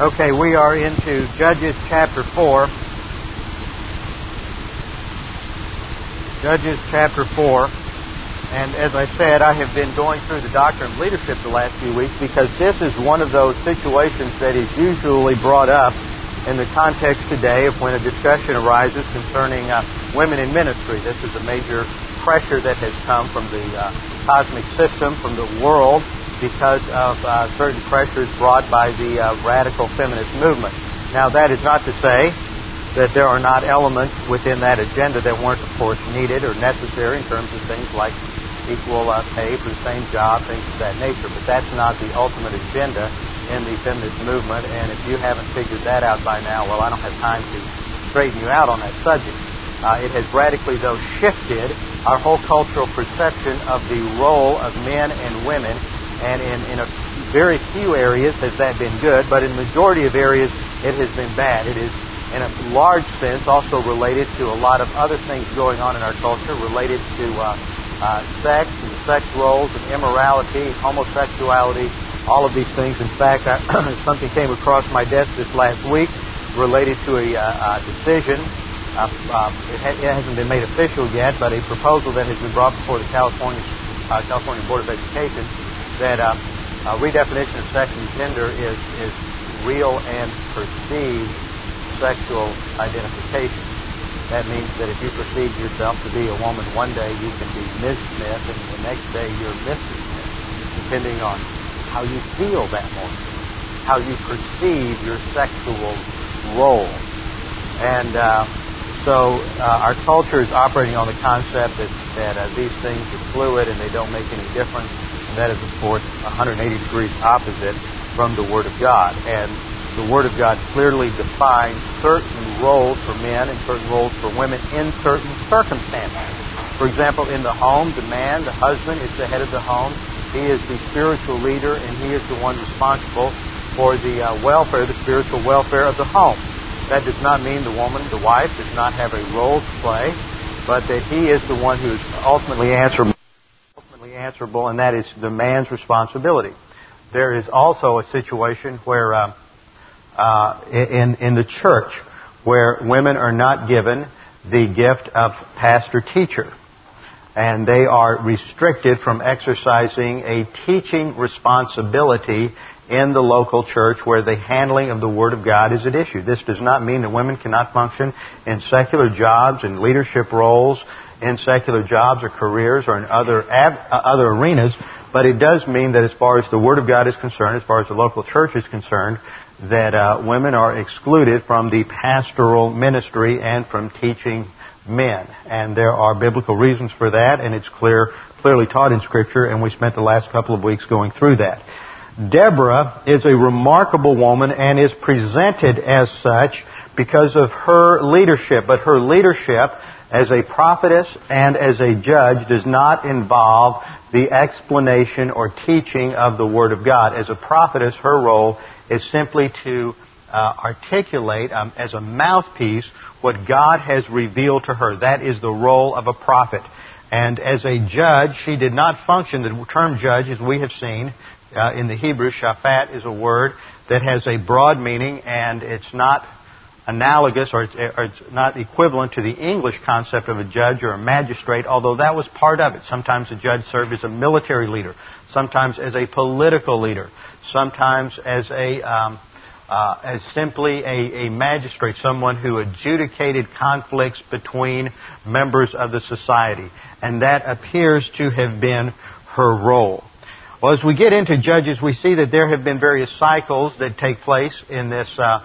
Okay, we are into Judges chapter 4. Judges chapter 4. And as I said, I have been going through the doctrine of leadership the last few weeks because this is one of those situations that is usually brought up in the context today of when a discussion arises concerning uh, women in ministry. This is a major pressure that has come from the uh, cosmic system, from the world, because of uh, certain pressures brought by the uh, radical feminist movement. Now, that is not to say that there are not elements within that agenda that weren't, of course, needed or necessary in terms of things like equal uh, pay for the same job, things of that nature. But that's not the ultimate agenda in the feminist movement. And if you haven't figured that out by now, well, I don't have time to straighten you out on that subject. Uh, it has radically, though, shifted our whole cultural perception of the role of men and women and in, in a very few areas has that been good, but in the majority of areas it has been bad. It is, in a large sense, also related to a lot of other things going on in our culture, related to uh, uh, sex and sex roles and immorality, homosexuality, all of these things. In fact, I, something came across my desk this last week related to a, uh, a decision. Uh, uh, it, ha- it, hasn't been made official yet, but a proposal that has been brought before the California uh, California Board of Education that uh, uh, redefinition of sex and gender is, is real and perceived sexual identification. That means that if you perceive yourself to be a woman one day, you can be Ms. Smith, and the next day you're Mrs. Smith, depending on how you feel that morning, how you perceive your sexual role. And uh, so uh, our culture is operating on the concept that, that uh, these things are fluid and they don't make any difference. And that is, of course, 180 degrees opposite from the Word of God. And the Word of God clearly defines certain roles for men and certain roles for women in certain circumstances. For example, in the home, the man, the husband, is the head of the home. He is the spiritual leader, and he is the one responsible for the uh, welfare, the spiritual welfare of the home. That does not mean the woman, the wife, does not have a role to play, but that he is the one who is ultimately answerable answerable, and that is the man's responsibility. There is also a situation where, uh, uh, in, in the church, where women are not given the gift of pastor teacher. And they are restricted from exercising a teaching responsibility in the local church where the handling of the Word of God is at issue. This does not mean that women cannot function in secular jobs and leadership roles in secular jobs or careers or in other ab, uh, other arenas, but it does mean that as far as the Word of God is concerned, as far as the local church is concerned, that uh, women are excluded from the pastoral ministry and from teaching men. And there are biblical reasons for that, and it's clear, clearly taught in Scripture, and we spent the last couple of weeks going through that. Deborah is a remarkable woman and is presented as such because of her leadership, but her leadership as a prophetess and as a judge does not involve the explanation or teaching of the Word of God. As a prophetess, her role is simply to uh, articulate um, as a mouthpiece what God has revealed to her. That is the role of a prophet. And as a judge, she did not function, the term judge, as we have seen uh, in the Hebrew, shaphat is a word that has a broad meaning and it's not analogous or it's, or it's, not equivalent to the English concept of a judge or a magistrate, although that was part of it. Sometimes a judge served as a military leader, sometimes as a political leader, sometimes as a um, uh, as simply a, a magistrate, someone who adjudicated conflicts between members of the society, and that appears to have been her role. Well, as we get into Judges, we see that there have been various cycles that take place in this uh,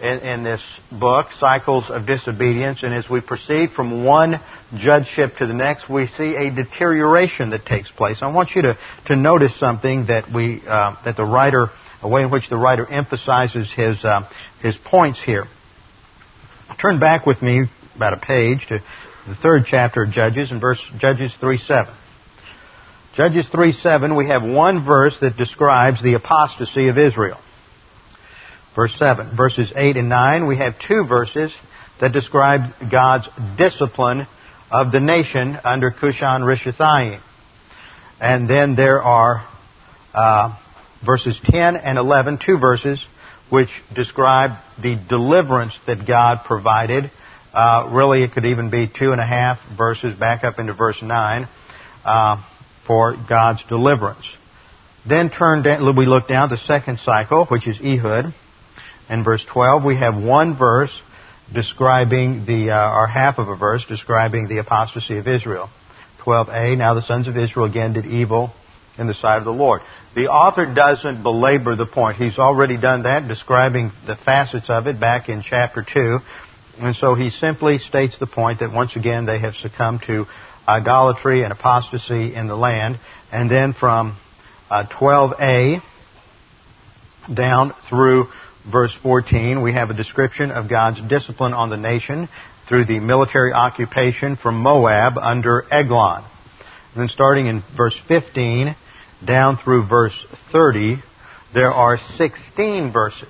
in, in this book, Cycles of Disobedience, and as we proceed from one judgeship to the next, we see a deterioration that takes place. I want you to, to notice something that we uh, that the writer a way in which the writer emphasizes his, uh, his points here. Turn back with me about a page to the third chapter of Judges in verse Judges 3 7. Judges 3 7, we have one verse that describes the apostasy of Israel. Verse 7. Verses 8 and 9, we have two verses that describe God's discipline of the nation under Cushan Rishathaim. And then there are uh, verses 10 and 11, two verses, which describe the deliverance that God provided. Uh, really, it could even be two and a half verses back up into verse 9 uh, for God's deliverance. Then turn down, we look down the second cycle, which is Ehud. In verse 12, we have one verse describing the, uh, or half of a verse describing the apostasy of Israel. 12a, now the sons of Israel again did evil in the sight of the Lord. The author doesn't belabor the point. He's already done that, describing the facets of it back in chapter 2. And so he simply states the point that once again they have succumbed to idolatry and apostasy in the land. And then from uh, 12a down through verse 14, we have a description of God's discipline on the nation through the military occupation from Moab under Eglon. And then starting in verse 15 down through verse 30, there are 16 verses.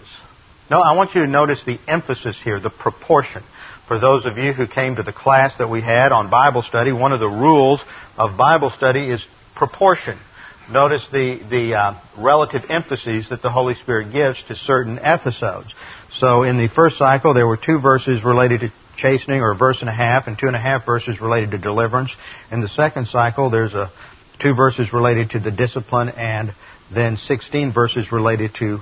Now, I want you to notice the emphasis here, the proportion. For those of you who came to the class that we had on Bible study, one of the rules of Bible study is proportion. Notice the, the uh, relative emphases that the Holy Spirit gives to certain episodes. So in the first cycle, there were two verses related to chastening, or a verse and a half, and two and a half verses related to deliverance. In the second cycle, there's a two verses related to the discipline, and then 16 verses related to,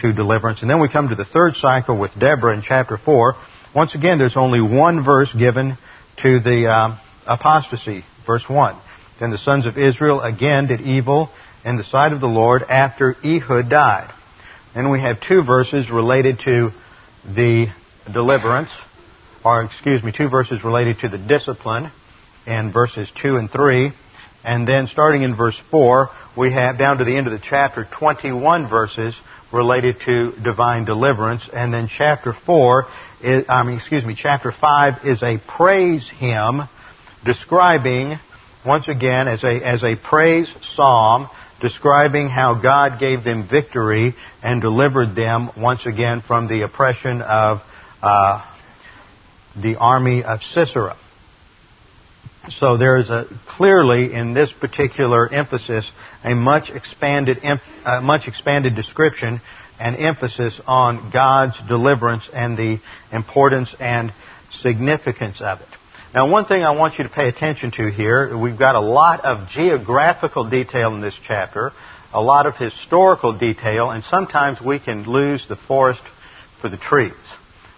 to deliverance. And then we come to the third cycle with Deborah in chapter 4. Once again, there's only one verse given to the uh, apostasy, verse 1. Then the sons of Israel again did evil in the sight of the Lord after Ehud died. Then we have two verses related to the deliverance, or excuse me, two verses related to the discipline in verses 2 and 3. And then starting in verse 4, we have down to the end of the chapter 21 verses related to divine deliverance. And then chapter 4, is, I mean, excuse me, chapter 5 is a praise hymn describing, once again, as a, as a praise psalm, describing how God gave them victory and delivered them once again from the oppression of uh, the army of Sisera. So there is a clearly in this particular emphasis a much expanded, uh, much expanded description and emphasis on God's deliverance and the importance and significance of it. Now, one thing I want you to pay attention to here, we've got a lot of geographical detail in this chapter, a lot of historical detail, and sometimes we can lose the forest for the trees.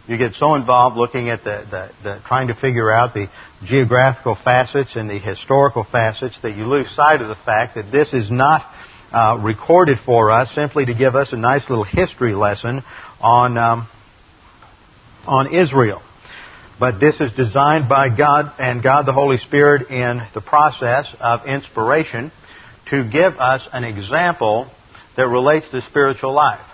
You get so involved looking at the, the, the, trying to figure out the geographical facets and the historical facets that you lose sight of the fact that this is not uh, recorded for us simply to give us a nice little history lesson on um, on Israel. But this is designed by God and God the Holy Spirit in the process of inspiration to give us an example that relates to spiritual life.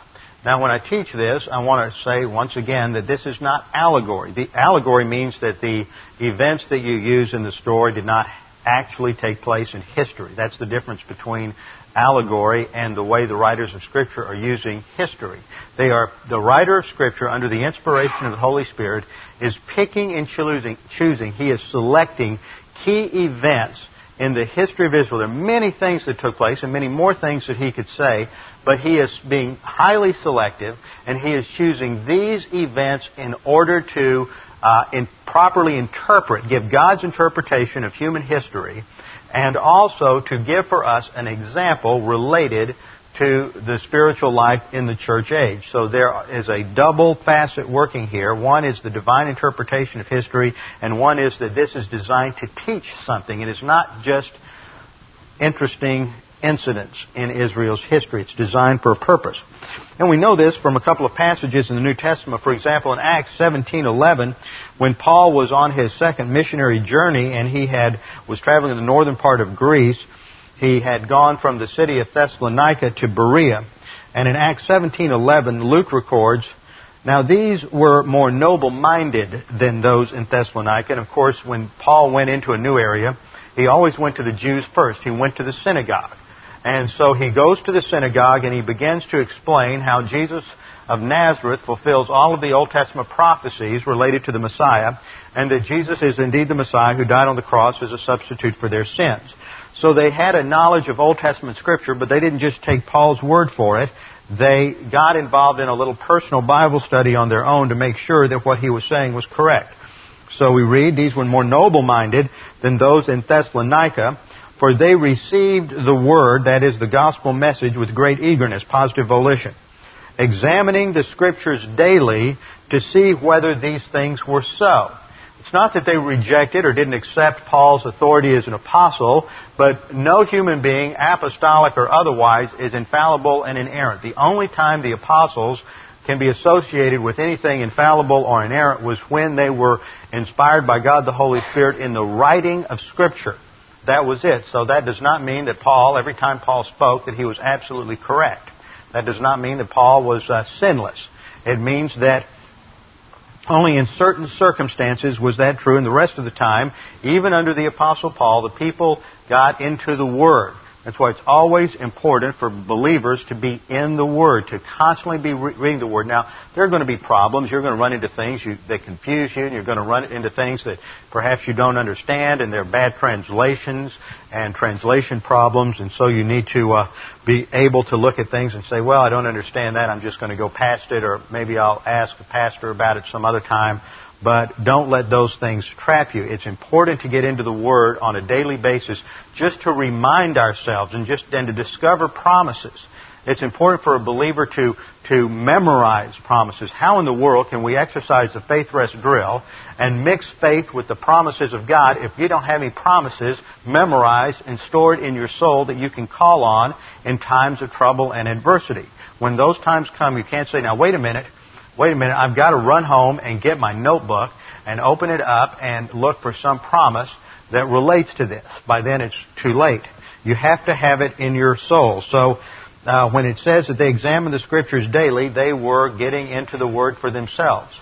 Now, when I teach this, I want to say once again that this is not allegory. The allegory means that the events that you use in the story did not actually take place in history. That's the difference between allegory and the way the writers of Scripture are using history. They are, the writer of Scripture, under the inspiration of the Holy Spirit, is picking and choosing, choosing. He is selecting key events in the history of Israel. There are many things that took place and many more things that he could say, but he is being highly selective and he is choosing these events in order to uh, in properly interpret, give God's interpretation of human history, and also to give for us an example related to the spiritual life in the church age. So there is a double facet working here. One is the divine interpretation of history, and one is that this is designed to teach something. It is not just interesting incidents in Israel's history. It's designed for a purpose. And we know this from a couple of passages in the New Testament. For example, in Acts 17:11, when Paul was on his second missionary journey and he had was traveling in the northern part of Greece, he had gone from the city of Thessalonica to Berea. And in Acts 17:11, Luke records, now these were more noble-minded than those in Thessalonica. And of course, when Paul went into a new area, he always went to the Jews first. He went to the synagogue. And so he goes to the synagogue and he begins to explain how Jesus of Nazareth fulfills all of the Old Testament prophecies related to the Messiah, and that Jesus is indeed the Messiah who died on the cross as a substitute for their sins. So they had a knowledge of Old Testament Scripture, but they didn't just take Paul's word for it. They got involved in a little personal Bible study on their own to make sure that what he was saying was correct. So we read, these were more noble-minded than those in Thessalonica, for they received the word, that is the gospel message, with great eagerness, positive volition examining the scriptures daily to see whether these things were so. It's not that they rejected or didn't accept Paul's authority as an apostle, but no human being, apostolic or otherwise, is infallible and inerrant. The only time the apostles can be associated with anything infallible or inerrant was when they were inspired by God the Holy Spirit in the writing of Scripture. That was it. So that does not mean that Paul, every time Paul spoke, that he was absolutely correct. That does not mean that Paul was uh, sinless. It means that only in certain circumstances was that true, and the rest of the time, even under the Apostle Paul, the people got into the Word. That's why it's always important for believers to be in the Word, to constantly be re- reading the Word. Now, there are going to be problems. You're going to run into things you, that confuse you, and you're going to run into things that perhaps you don't understand, and there are bad translations and translation problems, and so you need to uh, be able to look at things and say, well, I don't understand that. I'm just going to go past it, or maybe I'll ask the pastor about it some other time. But don't let those things trap you. It's important to get into the Word on a daily basis just to remind ourselves and just and to discover promises. It's important for a believer to, to memorize promises. How in the world can we exercise the faith rest drill and mix faith with the promises of God if you don't have any promises memorized and stored in your soul that you can call on in times of trouble and adversity? When those times come, you can't say, now wait a minute, wait a minute, I've got to run home and get my notebook and open it up and look for some promise that relates to this. By then it's too late. You have to have it in your soul. So uh, when it says that they examined the scriptures daily, they were getting into the word for themselves.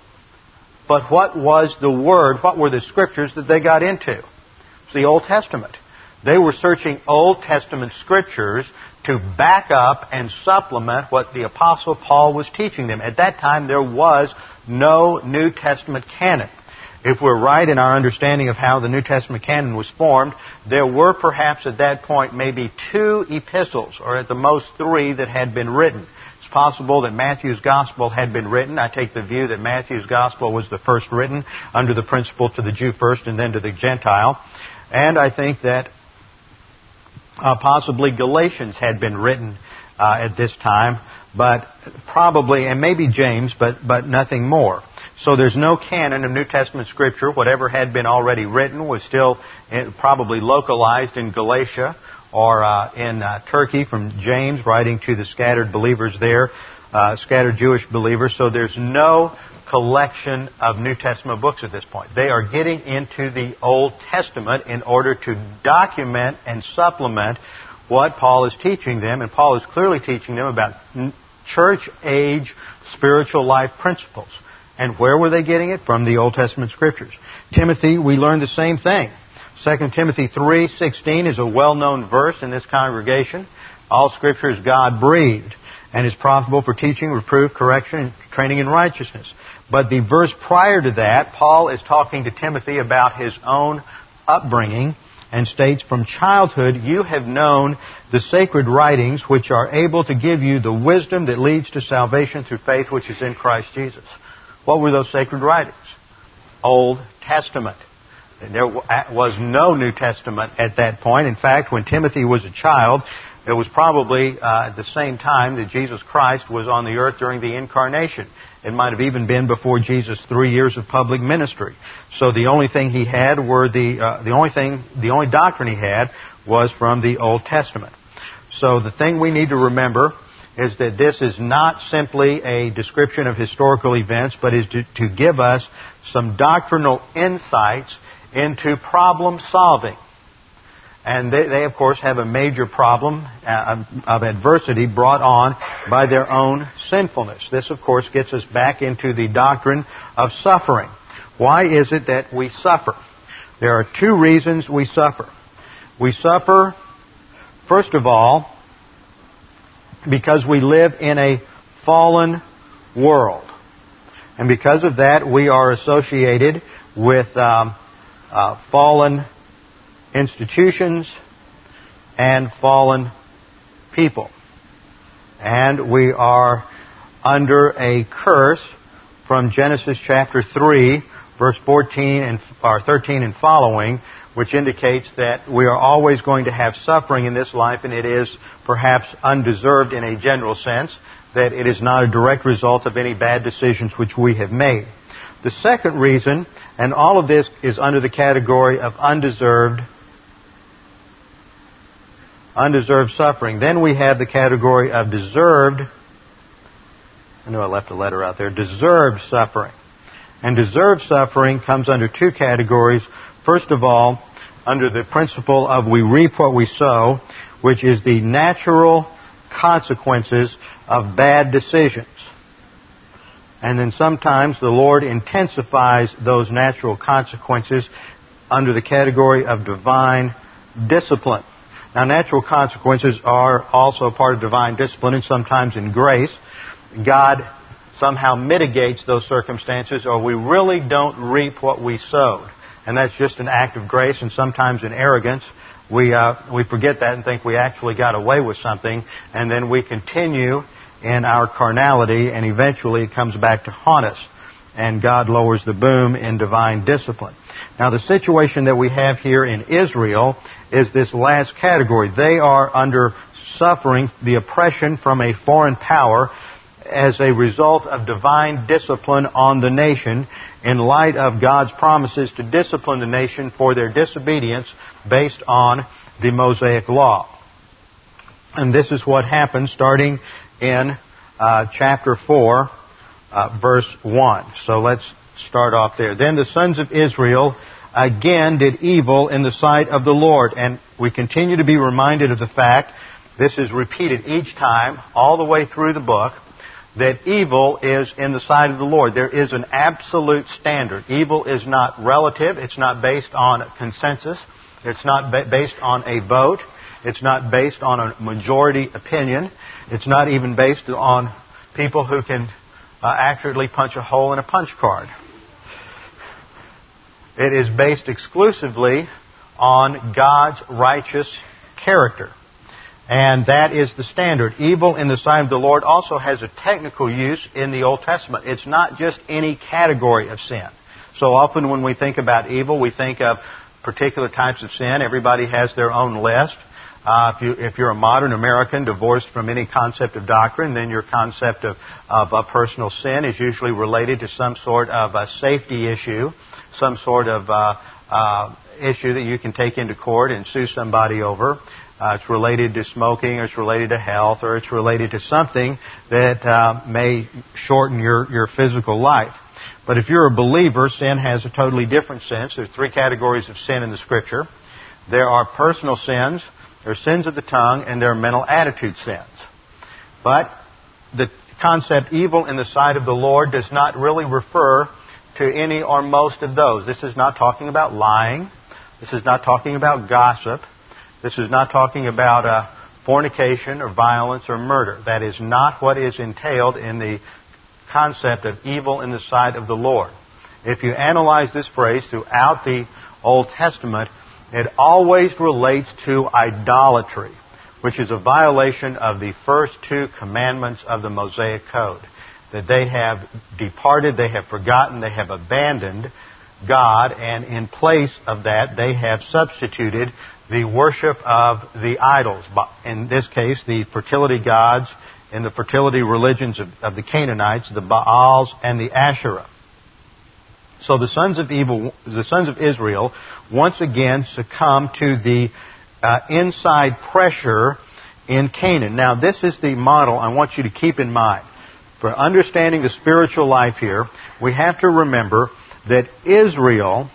But what was the word? What were the scriptures that they got into? It's the Old Testament. They were searching Old Testament scriptures to back up and supplement what the Apostle Paul was teaching them. At that time, there was no New Testament canon. If we're right in our understanding of how the New Testament canon was formed, there were perhaps at that point maybe two epistles, or at the most three, that had been written. It's possible that Matthew's Gospel had been written. I take the view that Matthew's Gospel was the first written under the principle to the Jew first and then to the Gentile. And I think that uh, possibly Galatians had been written uh, at this time, but probably, and maybe James, but, but nothing more. So there's no canon of New Testament scripture. Whatever had been already written was still probably localized in Galatia or uh, in uh, Turkey from James writing to the scattered believers there, uh, scattered Jewish believers. So there's no collection of New Testament books at this point. They are getting into the Old Testament in order to document and supplement what Paul is teaching them, and Paul is clearly teaching them about church age spiritual life principles. And where were they getting it? From the Old Testament scriptures. Timothy, we learned the same thing. 2 Timothy 3:16 is a well-known verse in this congregation. All scripture is God breathed and is profitable for teaching, reproof, correction, and training in righteousness. But the verse prior to that, Paul is talking to Timothy about his own upbringing and states, From childhood you have known the sacred writings which are able to give you the wisdom that leads to salvation through faith which is in Christ Jesus. What were those sacred writings? Old Testament. There was no New Testament at that point. In fact, when Timothy was a child, it was probably uh, at the same time that Jesus Christ was on the earth during the incarnation. It might have even been before Jesus' three years of public ministry. So the only thing he had were the uh, the only thing the only doctrine he had was from the Old Testament. So the thing we need to remember is that this is not simply a description of historical events, but is to, to give us some doctrinal insights into problem solving. And they, they, of course, have a major problem uh, of adversity brought on by their own sinfulness. This, of course, gets us back into the doctrine of suffering. Why is it that we suffer? There are two reasons we suffer. We suffer, first of all, because we live in a fallen world. And because of that, we are associated with um, uh, fallen institutions and fallen people. And we are under a curse from Genesis chapter 3, verse 14 and or 13 and following, which indicates that we are always going to have suffering in this life, and it is perhaps undeserved in a general sense, that it is not a direct result of any bad decisions which we have made. The second reason, and all of this is under the category of undeserved undeserved suffering. Then we have the category of deserved I know I left a letter out there, deserved suffering. And deserved suffering comes under two categories. First of all, under the principle of we reap what we sow, which is the natural consequences of bad decisions. And then sometimes the Lord intensifies those natural consequences under the category of divine discipline. Now, natural consequences are also part of divine discipline and sometimes in grace. God somehow mitigates those circumstances or we really don't reap what we sowed. And that's just an act of grace and sometimes in arrogance. We, uh, we forget that and think we actually got away with something and then we continue in our carnality and eventually it comes back to haunt us and God lowers the boom in divine discipline. Now the situation that we have here in Israel is this last category. They are under suffering the oppression from a foreign power as a result of divine discipline on the nation in light of God's promises to discipline the nation for their disobedience based on the Mosaic Law. And this is what happened starting in uh, chapter 4, uh, verse 1. So let's start off there. Then the sons of Israel again did evil in the sight of the Lord. And we continue to be reminded of the fact, this is repeated each time, all the way through the book, that evil is in the sight of the Lord. There is an absolute standard. Evil is not relative. It's not based on consensus. It's not ba- based on a vote. It's not based on a majority opinion. It's not even based on people who can uh, accurately punch a hole in a punch card. It is based exclusively on God's righteous character. And that is the standard. Evil in the sight of the Lord also has a technical use in the Old Testament. It's not just any category of sin. So often when we think about evil, we think of particular types of sin. Everybody has their own list. Uh, if, you, you're a modern American divorced from any concept of doctrine, then your concept of, of a personal sin is usually related to some sort of a safety issue, some sort of uh, uh, issue that you can take into court and sue somebody over. Uh, it's related to smoking, or it's related to health, or it's related to something that uh, may shorten your, your physical life. But if you're a believer, sin has a totally different sense. There are three categories of sin in the Scripture. There are personal sins, there are sins of the tongue, and there are mental attitude sins. But the concept evil in the sight of the Lord does not really refer to any or most of those. This is not talking about lying. This is not talking about gossip. This is not talking about uh, fornication or violence or murder. That is not what is entailed in the concept of evil in the sight of the Lord. If you analyze this phrase throughout the Old Testament, it always relates to idolatry, which is a violation of the first two commandments of the Mosaic Code. That they have departed, they have forgotten, they have abandoned God, and in place of that, they have substituted the worship of the idols. In this case, the fertility gods and the fertility religions of, of the Canaanites, the Baals and the Asherah. So the sons of evil, the sons of Israel, once again succumb to the uh, inside pressure in Canaan. Now, this is the model I want you to keep in mind. For understanding the spiritual life here, we have to remember that Israel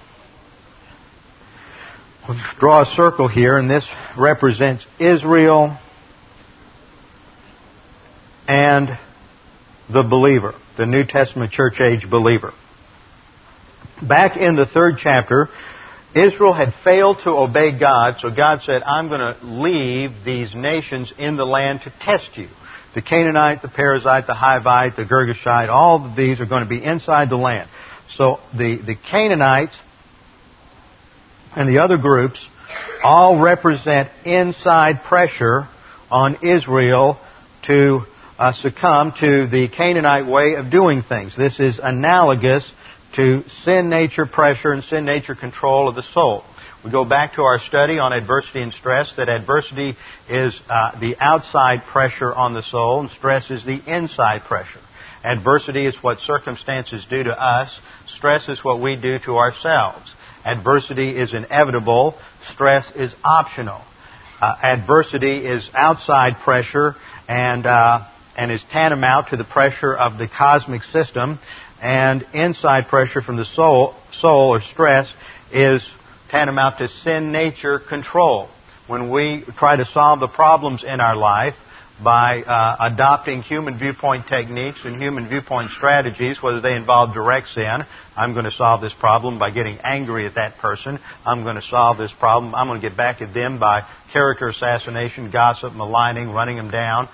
We draw a circle here, and this represents Israel and the believer, the New Testament church age believer. Back in the third chapter, Israel had failed to obey God, so God said, I'm going to leave these nations in the land to test you. The Canaanite, the Perizzite, the Hivite, the Girgashite, all of these are going to be inside the land. So the, the Canaanites and the other groups all represent inside pressure on Israel to uh, succumb to the Canaanite way of doing things. This is analogous to sin nature pressure and sin nature control of the soul. We go back to our study on adversity and stress that adversity is uh, the outside pressure on the soul and stress is the inside pressure. Adversity is what circumstances do to us. Stress is what we do to ourselves. Adversity is inevitable. Stress is optional. Uh, adversity is outside pressure and uh, and is tantamount to the pressure of the cosmic system, and inside pressure from the soul, soul or stress is tantamount to sin nature control. When we try to solve the problems in our life by uh, adopting human viewpoint techniques and human viewpoint strategies, whether they involve direct sin, I'm going to solve this problem by getting angry at that person. I'm going to solve this problem. I'm going to get back at them by character assassination, gossip, maligning, running them down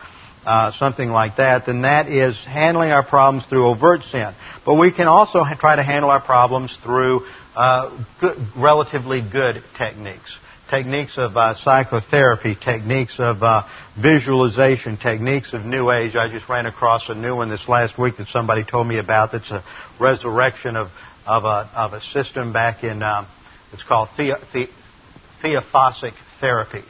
uh, something like that, then that is handling our problems through overt sin. But we can also ha- try to handle our problems through uh, good, relatively good techniques. Techniques of uh, psychotherapy, techniques of uh, visualization, techniques of New Age. I just ran across a new one this last week that somebody told me about. That's a resurrection of of a of a system back in. Um, it's called the, the, theophostic therapy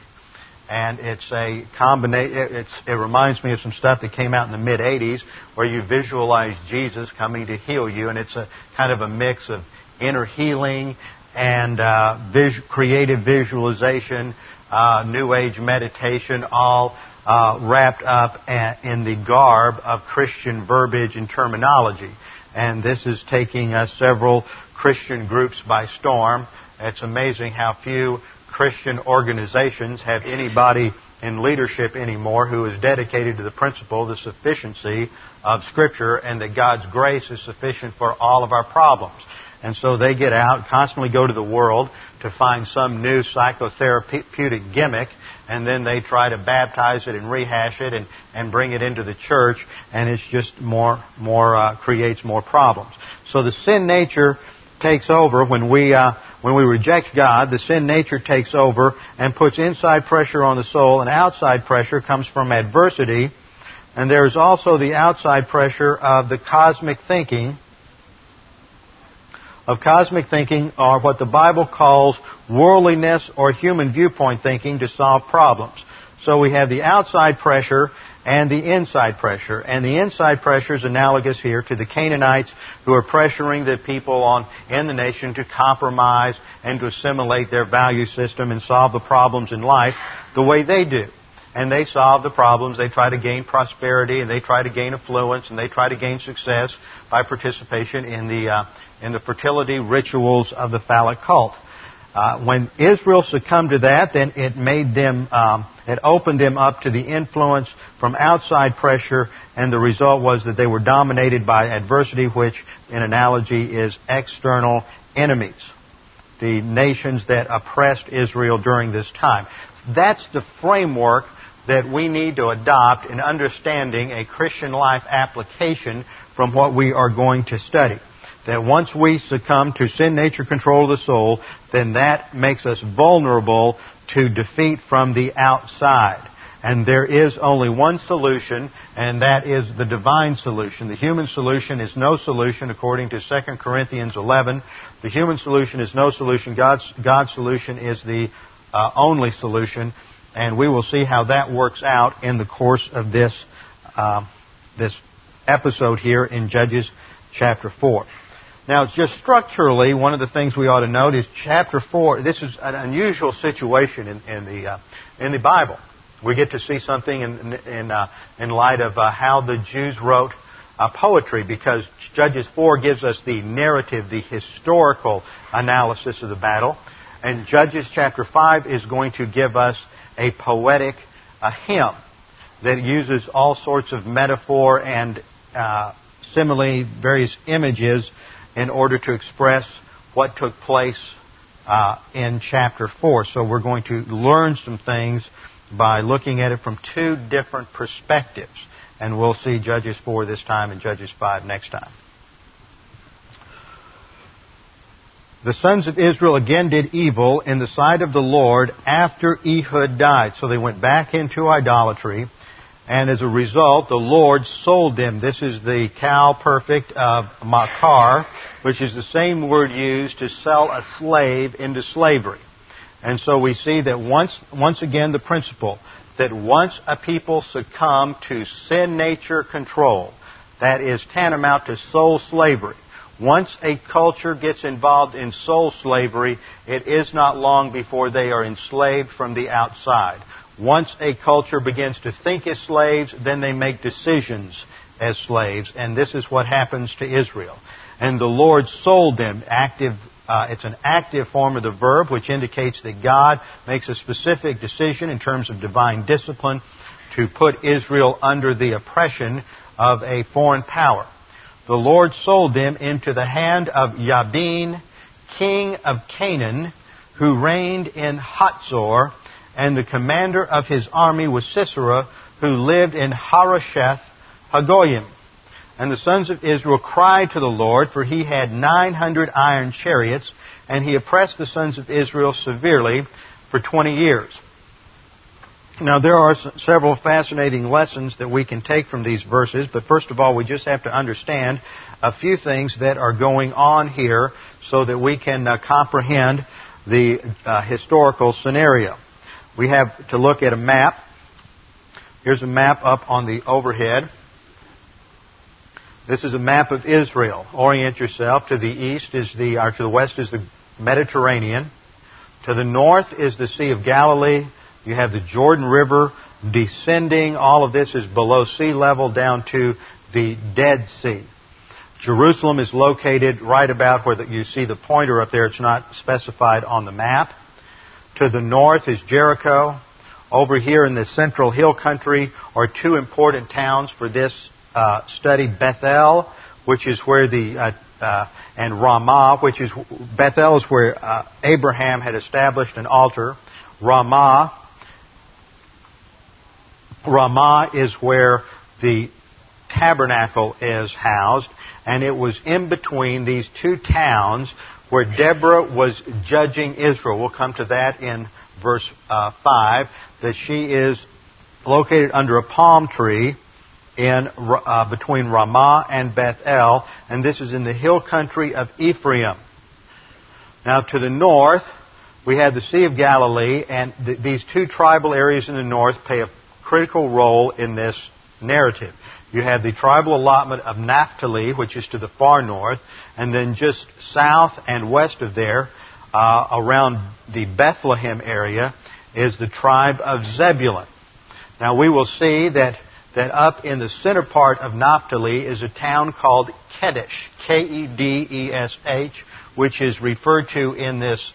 and it's a combination. It reminds me of some stuff that came out in the mid '80s, where you visualize Jesus coming to heal you, and it's a kind of a mix of inner healing and uh, vis- creative visualization, uh, New Age meditation, all uh, wrapped up in the garb of Christian verbiage and terminology. And this is taking several Christian groups by storm. It's amazing how few Christian organizations have anybody in leadership anymore who is dedicated to the principle, of the sufficiency of Scripture, and that God's grace is sufficient for all of our problems. And so they get out, constantly go to the world to find some new psychotherapeutic gimmick, and then they try to baptize it and rehash it and, and bring it into the church, and it's just more, more, uh, creates more problems. So the sin nature takes over when we, uh, when we reject God, the sin nature takes over and puts inside pressure on the soul, and outside pressure comes from adversity. And there is also the outside pressure of the cosmic thinking, of cosmic thinking, or what the Bible calls worldliness or human viewpoint thinking to solve problems. So we have the outside pressure and the inside pressure. And the inside pressure is analogous here to the Canaanites who are pressuring the people on, in the nation to compromise and to assimilate their value system and solve the problems in life the way they do. And they solve the problems. They try to gain prosperity and they try to gain affluence and they try to gain success by participation in the, uh, in the fertility rituals of the phallic cult. Uh, when Israel succumbed to that, then it made them, um, it opened them up to the influence from outside pressure, and the result was that they were dominated by adversity, which, in analogy, is external enemies. The nations that oppressed Israel during this time. That's the framework that we need to adopt in understanding a Christian life application from what we are going to study that once we succumb to sin nature control of the soul, then that makes us vulnerable to defeat from the outside. And there is only one solution, and that is the divine solution. The human solution is no solution according to 2 Corinthians 11. The human solution is no solution. God's, God's solution is the uh, only solution. And we will see how that works out in the course of this, uh, this episode here in Judges chapter 4. Now, just structurally, one of the things we ought to note is chapter 4. This is an unusual situation in, in the, uh, in the Bible. We get to see something in, in, uh, in light of uh, how the Jews wrote uh, poetry because Judges 4 gives us the narrative, the historical analysis of the battle. And Judges chapter 5 is going to give us a poetic a hymn that uses all sorts of metaphor and uh, simile, various images, in order to express what took place uh, in chapter 4. So we're going to learn some things by looking at it from two different perspectives. And we'll see Judges 4 this time and Judges 5 next time. The sons of Israel again did evil in the sight of the Lord after Ehud died. So they went back into idolatry. And as a result, the Lord sold them. This is the qal perfect of makar, which is the same word used to sell a slave into slavery. And so we see that once, once again the principle that once a people succumb to sin nature control, that is tantamount to soul slavery. Once a culture gets involved in soul slavery, it is not long before they are enslaved from the outside. Once a culture begins to think as slaves, then they make decisions as slaves, and this is what happens to Israel. And the Lord sold them active uh, it's an active form of the verb, which indicates that God makes a specific decision in terms of divine discipline to put Israel under the oppression of a foreign power. The Lord sold them into the hand of Jabin, king of Canaan, who reigned in Hatzor, and the commander of his army was Sisera, who lived in Harosheth Hagoyim. And the sons of Israel cried to the Lord, for he had 900 iron chariots, and he oppressed the sons of Israel severely for 20 years. Now, there are several fascinating lessons that we can take from these verses, but first of all, we just have to understand a few things that are going on here so that we can uh, comprehend the uh, historical scenario. We have to look at a map. Here's a map up on the overhead. This is a map of Israel. Orient yourself. To the east is the, or to the west is the Mediterranean. To the north is the Sea of Galilee. You have the Jordan River descending. All of this is below sea level down to the Dead Sea. Jerusalem is located right about where you see the pointer up there. It's not specified on the map. To the north is Jericho. Over here in the central hill country are two important towns for this uh, study Bethel, which is where the uh, uh, and Ramah, which is Bethel is where uh, Abraham had established an altar. Ramah, Ramah is where the tabernacle is housed, and it was in between these two towns where Deborah was judging Israel. We'll come to that in verse uh, 5, that she is located under a palm tree in uh, between Ramah and Bethel, and this is in the hill country of Ephraim. Now, to the north, we have the Sea of Galilee, and th- these two tribal areas in the north play a critical role in this narrative. You have the tribal allotment of Naphtali, which is to the far north, and then just south and west of there, uh, around the Bethlehem area, is the tribe of Zebulun. Now we will see that that up in the center part of Naphtali is a town called Kedesh, K-E-D-E-S-H, which is referred to in this,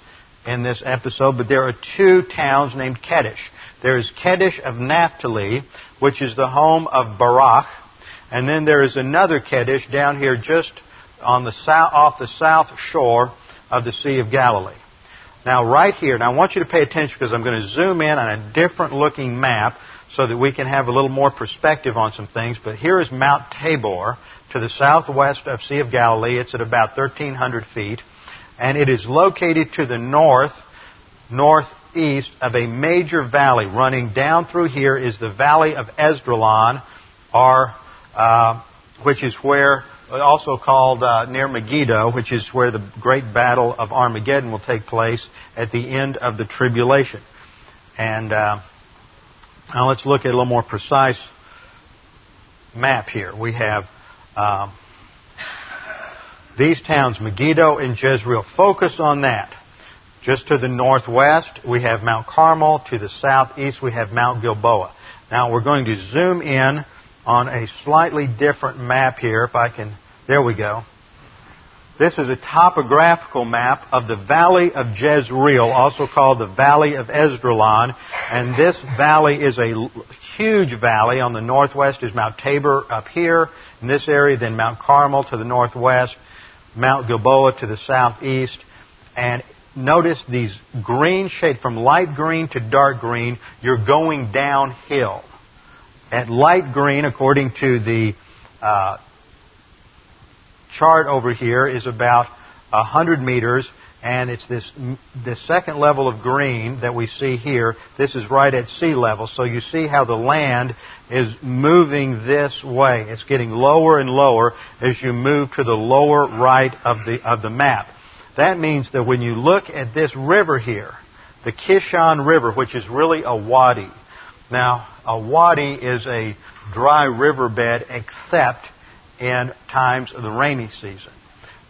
in this episode, but there are two towns named Kedesh. There is Kedesh of Naphtali, which is the home of Barak, and then there is another Kedesh down here just on the south, off the south shore of the Sea of Galilee. Now, right here, now I want you to pay attention because I'm going to zoom in on a different looking map so that we can have a little more perspective on some things. But here is Mount Tabor to the southwest of Sea of Galilee. It's at about 1,300 feet. And it is located to the north, northeast of a major valley. Running down through here is the Valley of Esdraelon, or, uh, which is where, also called uh, near Megiddo, which is where the great battle of Armageddon will take place at the end of the tribulation. And uh, now let's look at a little more precise map here. We have um, these towns, Megiddo and Jezreel. Focus on that. Just to the northwest, we have Mount Carmel. To the southeast, we have Mount Gilboa. Now we're going to zoom in on a slightly different map here. If I can, there we go. This is a topographical map of the Valley of Jezreel, also called the Valley of Esdraelon. And this valley is a huge valley. On the northwest is Mount Tabor up here in this area, then Mount Carmel to the northwest, Mount Gilboa to the southeast. And notice these green shade, from light green to dark green, you're going downhill. At light green, according to the uh, chart over here is about 100 meters, and it's this, this second level of green that we see here. This is right at sea level, so you see how the land is moving this way. It's getting lower and lower as you move to the lower right of the, of the map. That means that when you look at this river here, the Kishon River, which is really a wadi. Now, a wadi is a dry riverbed except in times of the rainy season.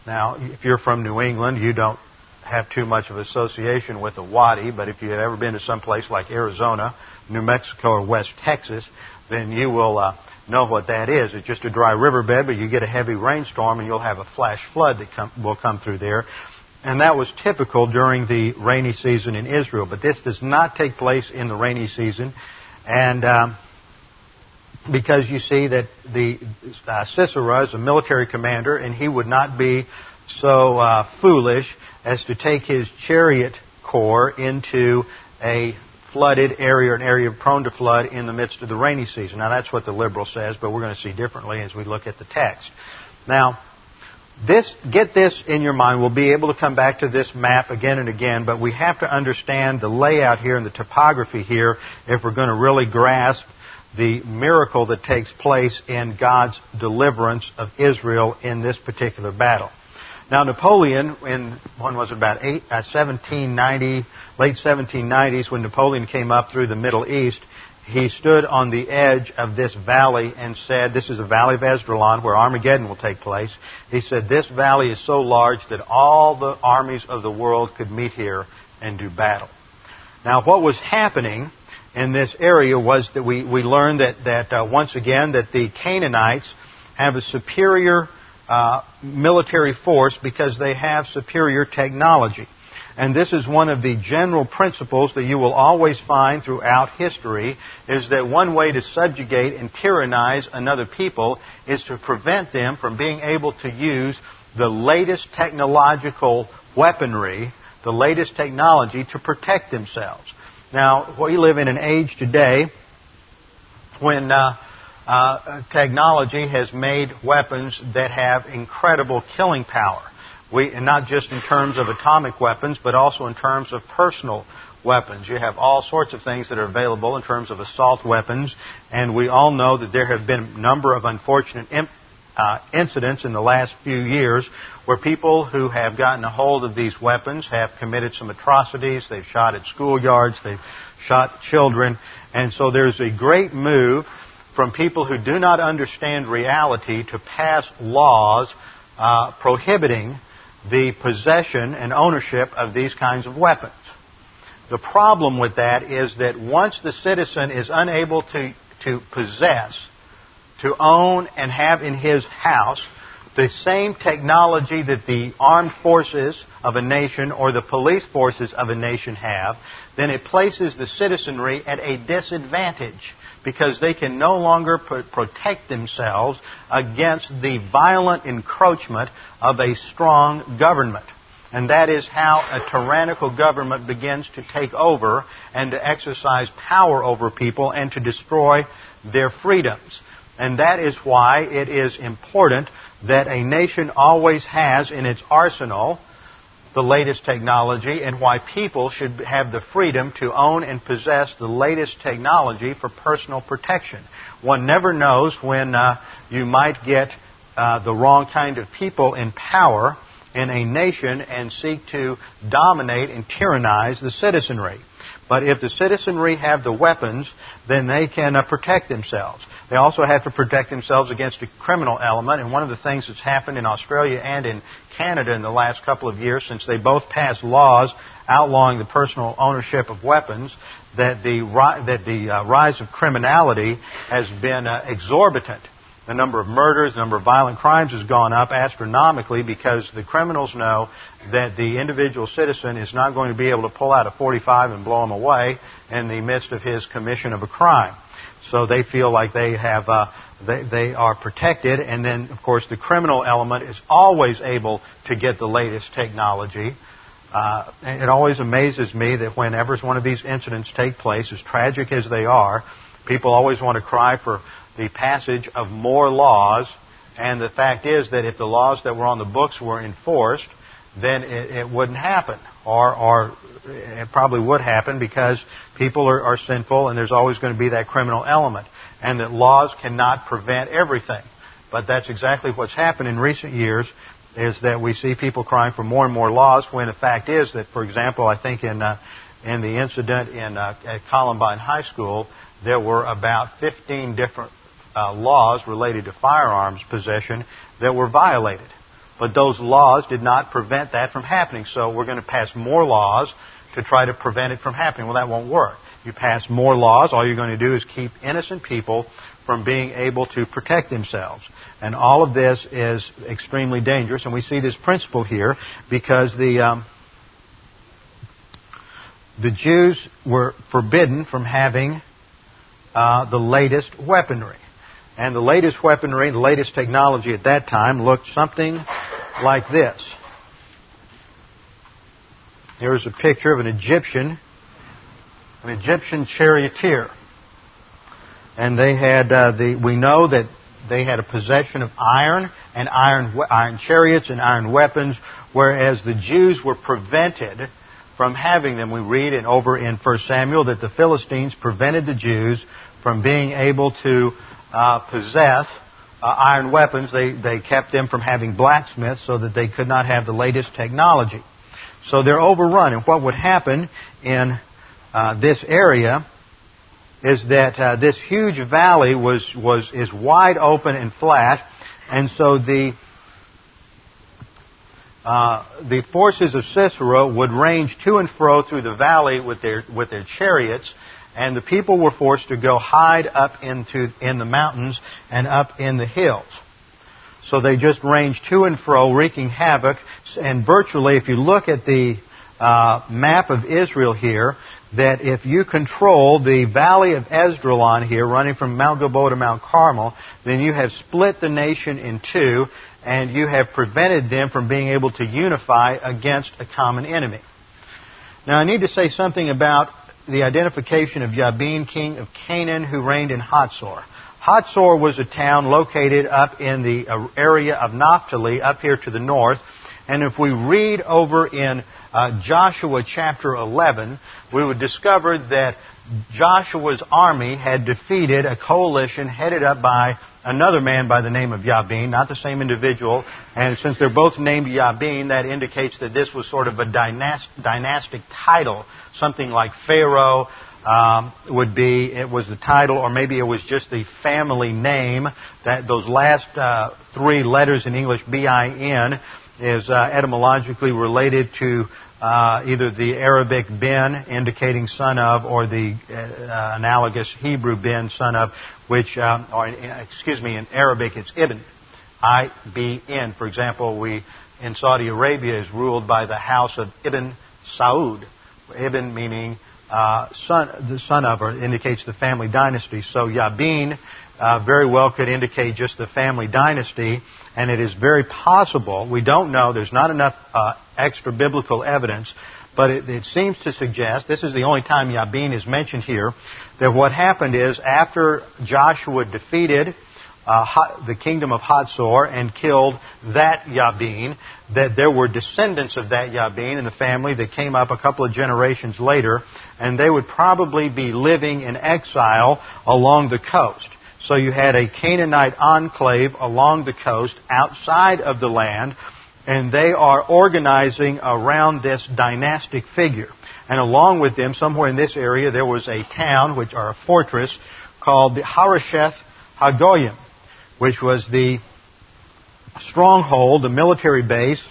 Now, if you're from New England, you don't have too much of association with the wadi, but if you've ever been to some place like Arizona, New Mexico, or West Texas, then you will uh, know what that is. It's just a dry riverbed, but you get a heavy rainstorm and you'll have a flash flood that come, will come through there. And that was typical during the rainy season in Israel. But this does not take place in the rainy season. And um, because you see that the uh, Sisera is a military commander, and he would not be so uh, foolish as to take his chariot corps into a flooded area an area prone to flood in the midst of the rainy season. Now that's what the liberal says, but we're going to see differently as we look at the text. Now, this, get this in your mind. We'll be able to come back to this map again and again, but we have to understand the layout here and the topography here if we're going to really grasp the miracle that takes place in God's deliverance of Israel in this particular battle. Now, Napoleon, in when was it about eight, uh, 1790, late 1790s, when Napoleon came up through the Middle East, he stood on the edge of this valley and said, "This is the Valley of Esdraelon, where Armageddon will take place." He said, "This valley is so large that all the armies of the world could meet here and do battle." Now, what was happening in this area was that we, we learned that, that uh, once again that the Canaanites have a superior uh, military force because they have superior technology. And this is one of the general principles that you will always find throughout history is that one way to subjugate and tyrannize another people is to prevent them from being able to use the latest technological weaponry, the latest technology to protect themselves. Now, we live in an age today when uh, uh, technology has made weapons that have incredible killing power. We, and not just in terms of atomic weapons, but also in terms of personal weapons. You have all sorts of things that are available in terms of assault weapons, and we all know that there have been a number of unfortunate imp- uh, incidents in the last few years where people who have gotten a hold of these weapons have committed some atrocities. They've shot at schoolyards. They've shot children. And so there's a great move from people who do not understand reality to pass laws uh, prohibiting the possession and ownership of these kinds of weapons. The problem with that is that once the citizen is unable to, to possess to own and have in his house the same technology that the armed forces of a nation or the police forces of a nation have, then it places the citizenry at a disadvantage because they can no longer protect themselves against the violent encroachment of a strong government. And that is how a tyrannical government begins to take over and to exercise power over people and to destroy their freedoms. And that is why it is important that a nation always has in its arsenal the latest technology and why people should have the freedom to own and possess the latest technology for personal protection. One never knows when uh, you might get uh, the wrong kind of people in power in a nation and seek to dominate and tyrannize the citizenry. But if the citizenry have the weapons, then they can uh, protect themselves. They also have to protect themselves against a criminal element. And one of the things that's happened in Australia and in Canada in the last couple of years, since they both passed laws outlawing the personal ownership of weapons, that the, that the uh, rise of criminality has been uh, exorbitant. the number of murders, the number of violent crimes has gone up astronomically because the criminals know that the individual citizen is not going to be able to pull out a 45 and blow him away in the midst of his commission of a crime. So they feel like they have, uh, they, they are protected. And then, of course, the criminal element is always able to get the latest technology. Uh, it always amazes me that whenever one of these incidents take place, as tragic as they are, people always want to cry for the passage of more laws. And the fact is that if the laws that were on the books were enforced, then it, it wouldn't happen. Or, or it probably would happen because people are, are sinful and there's always going to be that criminal element. And that laws cannot prevent everything. But that's exactly what's happened in recent years is that we see people crying for more and more laws when the fact is that, for example, I think in, uh, in the incident in, uh, at Columbine High School, there were about 15 different uh, laws related to firearms possession that were violated. But those laws did not prevent that from happening. So we're going to pass more laws to try to prevent it from happening. Well, that won't work. You pass more laws, all you're going to do is keep innocent people from being able to protect themselves. And all of this is extremely dangerous. And we see this principle here because the, um, the Jews were forbidden from having uh, the latest weaponry. And the latest weaponry, the latest technology at that time looked something like this. Here's a picture of an Egyptian, an Egyptian charioteer. And they had uh, the. We know that they had a possession of iron and iron iron chariots and iron weapons, whereas the Jews were prevented from having them. We read in, over in 1 Samuel that the Philistines prevented the Jews from being able to uh, possess uh, iron weapons. They, they kept them from having blacksmiths so that they could not have the latest technology. So they're overrun. And what would happen in uh, this area is that uh, this huge valley was, was, is wide open and flat, and so the, uh, the forces of Sisera would range to and fro through the valley with their, with their chariots, and the people were forced to go hide up into in the mountains and up in the hills. So they just ranged to and fro, wreaking havoc. And virtually, if you look at the uh, map of Israel here, that if you control the valley of Esdraelon here, running from Mount Gilboa to Mount Carmel, then you have split the nation in two, and you have prevented them from being able to unify against a common enemy. Now, I need to say something about the identification of Jabin, king of Canaan, who reigned in Hatzor. Hatzor was a town located up in the uh, area of Naphtali, up here to the north. And if we read over in uh, Joshua chapter 11, we would discover that Joshua's army had defeated a coalition headed up by another man by the name of Yabin, not the same individual. And since they're both named Yabin, that indicates that this was sort of a dynastic title something like Pharaoh um, would be it was the title, or maybe it was just the family name. That those last uh, three letters in English, B-I-N, is uh, etymologically related to uh, either the Arabic Ben, indicating son of, or the uh, analogous Hebrew Ben, son of, which, um, or excuse me, in Arabic it's Ibn, I-B-N. For example, we in Saudi Arabia is ruled by the house of Ibn Saud, Ibn meaning uh, son, the son of, or indicates the family dynasty. So Yabin uh, very well could indicate just the family dynasty, and it is very possible, we don't know, there's not enough uh, extra biblical evidence, but it, it, seems to suggest, this is the only time Yabin is mentioned here, that what happened is after Joshua defeated uh, the kingdom of Hatzor and killed that Yabin, that there were descendants of that Yabin in the family that came up a couple of generations later, and they would probably be living in exile along the coast. So you had a Canaanite enclave along the coast outside of the land, and they are organizing around this dynastic figure. And along with them, somewhere in this area, there was a town, which are a fortress, called the Harosheth Hagoyim which was the stronghold, the military base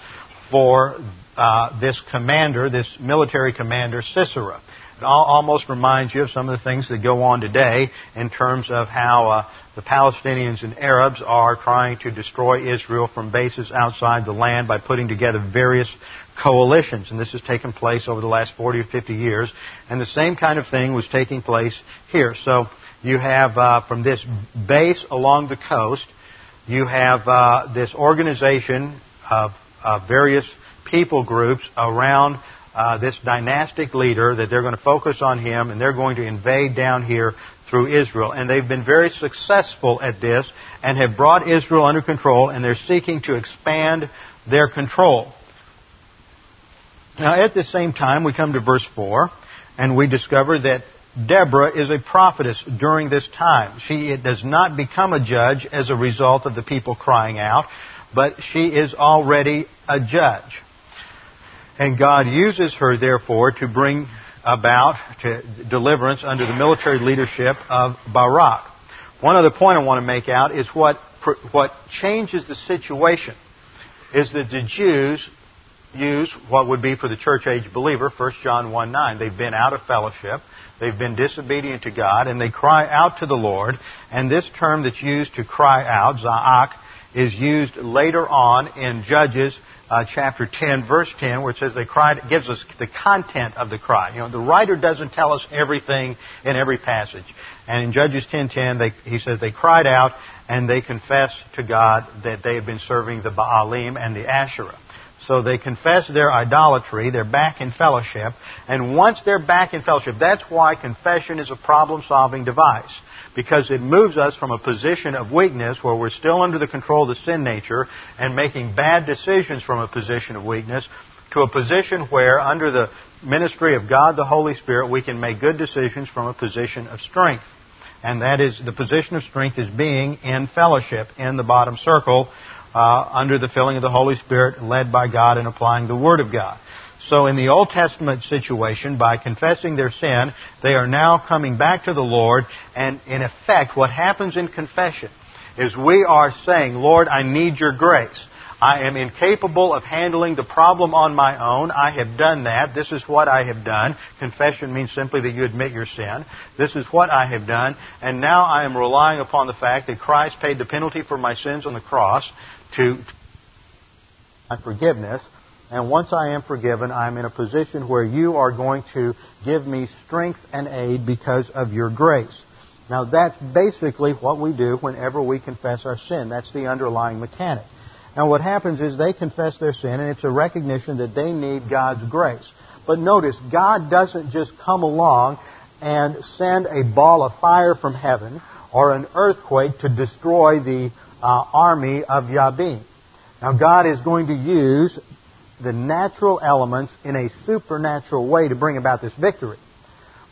for uh, this commander, this military commander, Sisera. Almost reminds you of some of the things that go on today in terms of how uh, the Palestinians and Arabs are trying to destroy Israel from bases outside the land by putting together various coalitions. And this has taken place over the last 40 or 50 years. And the same kind of thing was taking place here. So you have uh, from this base along the coast, you have uh, this organization of various people groups around uh, this dynastic leader that they're going to focus on him and they're going to invade down here through Israel. And they've been very successful at this and have brought Israel under control and they're seeking to expand their control. Now, at the same time, we come to verse 4 and we discover that Deborah is a prophetess during this time. She does not become a judge as a result of the people crying out, but she is already a judge. And God uses her, therefore, to bring about deliverance under the military leadership of Barak. One other point I want to make out is what, what changes the situation is that the Jews use what would be for the church age believer, 1 John 1 9. They've been out of fellowship. They've been disobedient to God, and they cry out to the Lord. And this term that's used to cry out, za'ak, is used later on in Judges uh, chapter 10, verse 10, where it says they cried, gives us the content of the cry. You know, the writer doesn't tell us everything in every passage. And in Judges 10:10, they, he says they cried out and they confessed to God that they had been serving the Baalim and the Asherah. So they confess their idolatry, they're back in fellowship, and once they're back in fellowship, that's why confession is a problem-solving device because it moves us from a position of weakness where we're still under the control of the sin nature and making bad decisions from a position of weakness to a position where under the ministry of God the Holy Spirit we can make good decisions from a position of strength. And that is the position of strength is being in fellowship in the bottom circle uh, under the filling of the Holy Spirit, led by God and applying the Word of God. So in the Old Testament situation, by confessing their sin, they are now coming back to the Lord, and in effect, what happens in confession is we are saying, Lord, I need your grace. I am incapable of handling the problem on my own. I have done that. This is what I have done. Confession means simply that you admit your sin. This is what I have done. And now I am relying upon the fact that Christ paid the penalty for my sins on the cross to my forgiveness. And once I am forgiven, I'm in a position where you are going to give me strength and aid because of your grace. Now that's basically what we do whenever we confess our sin. That's the underlying mechanic. Now what happens is they confess their sin and it's a recognition that they need God's grace. But notice, God doesn't just come along and send a ball of fire from heaven or an earthquake to destroy the uh, army of Yabin. Now God is going to use the natural elements in a supernatural way to bring about this victory.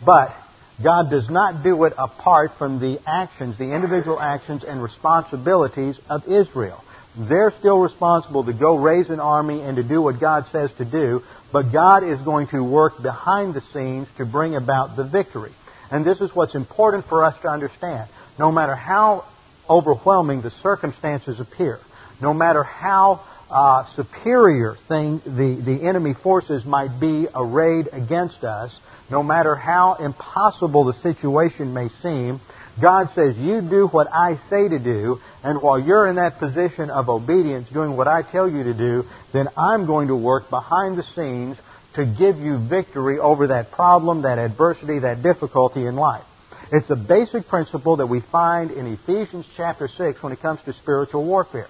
But God does not do it apart from the actions, the individual actions and responsibilities of Israel. They're still responsible to go raise an army and to do what God says to do, but God is going to work behind the scenes to bring about the victory. And this is what's important for us to understand. No matter how overwhelming the circumstances appear, no matter how uh, superior thing the, the enemy forces might be arrayed against us, no matter how impossible the situation may seem, God says, You do what I say to do, and while you're in that position of obedience, doing what I tell you to do, then I'm going to work behind the scenes to give you victory over that problem, that adversity, that difficulty in life. It's a basic principle that we find in Ephesians chapter 6 when it comes to spiritual warfare.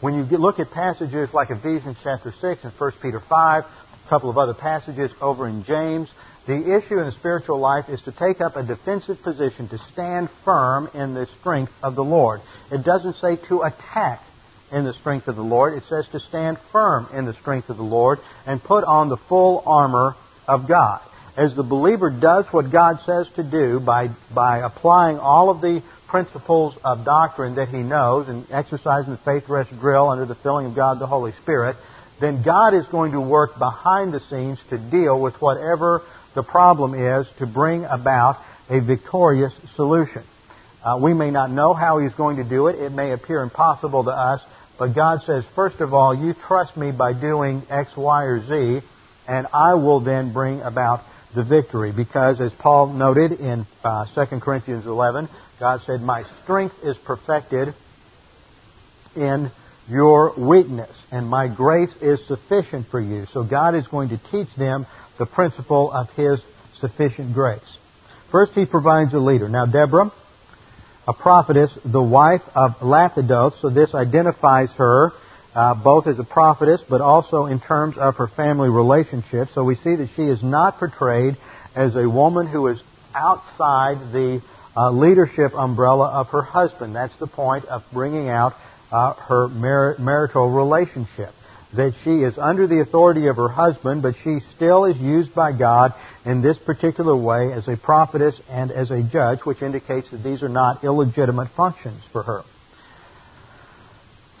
When you look at passages like Ephesians chapter 6 and 1 Peter 5, a couple of other passages over in James, the issue in the spiritual life is to take up a defensive position, to stand firm in the strength of the Lord. It doesn't say to attack in the strength of the Lord. It says to stand firm in the strength of the Lord and put on the full armor of God. As the believer does what God says to do by, by applying all of the principles of doctrine that he knows and exercising the faith rest drill under the filling of God the Holy Spirit, then God is going to work behind the scenes to deal with whatever the problem is to bring about a victorious solution. Uh, we may not know how he's going to do it. It may appear impossible to us. But God says, first of all, you trust me by doing X, Y, or Z, and I will then bring about the victory because, as Paul noted in uh, 2 Corinthians 11, God said, My strength is perfected in your weakness, and my grace is sufficient for you. So God is going to teach them the principle of His sufficient grace. First, He provides a leader. Now, Deborah, a prophetess, the wife of Lapidoth, so this identifies her uh, both as a prophetess, but also in terms of her family relationship. So we see that she is not portrayed as a woman who is outside the uh, leadership umbrella of her husband. That's the point of bringing out uh, her mar- marital relationship. That she is under the authority of her husband, but she still is used by God in this particular way as a prophetess and as a judge, which indicates that these are not illegitimate functions for her.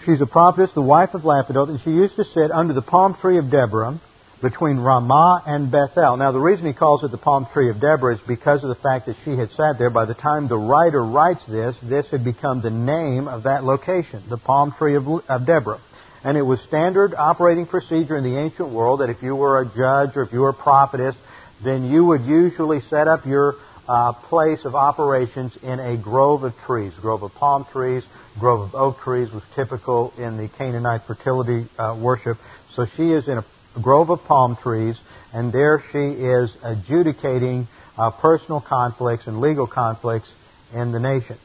She's a prophetess, the wife of Lapidoth, and she used to sit under the palm tree of Deborah between Ramah and Bethel. Now, the reason he calls it the palm tree of Deborah is because of the fact that she had sat there. By the time the writer writes this, this had become the name of that location, the palm tree of, of Deborah. And it was standard operating procedure in the ancient world that if you were a judge or if you were a prophetess, then you would usually set up your uh, place of operations in a grove of trees, grove of palm trees, grove of oak trees was typical in the Canaanite fertility uh, worship. So she is in a grove of palm trees, and there she is adjudicating uh, personal conflicts and legal conflicts in the nation.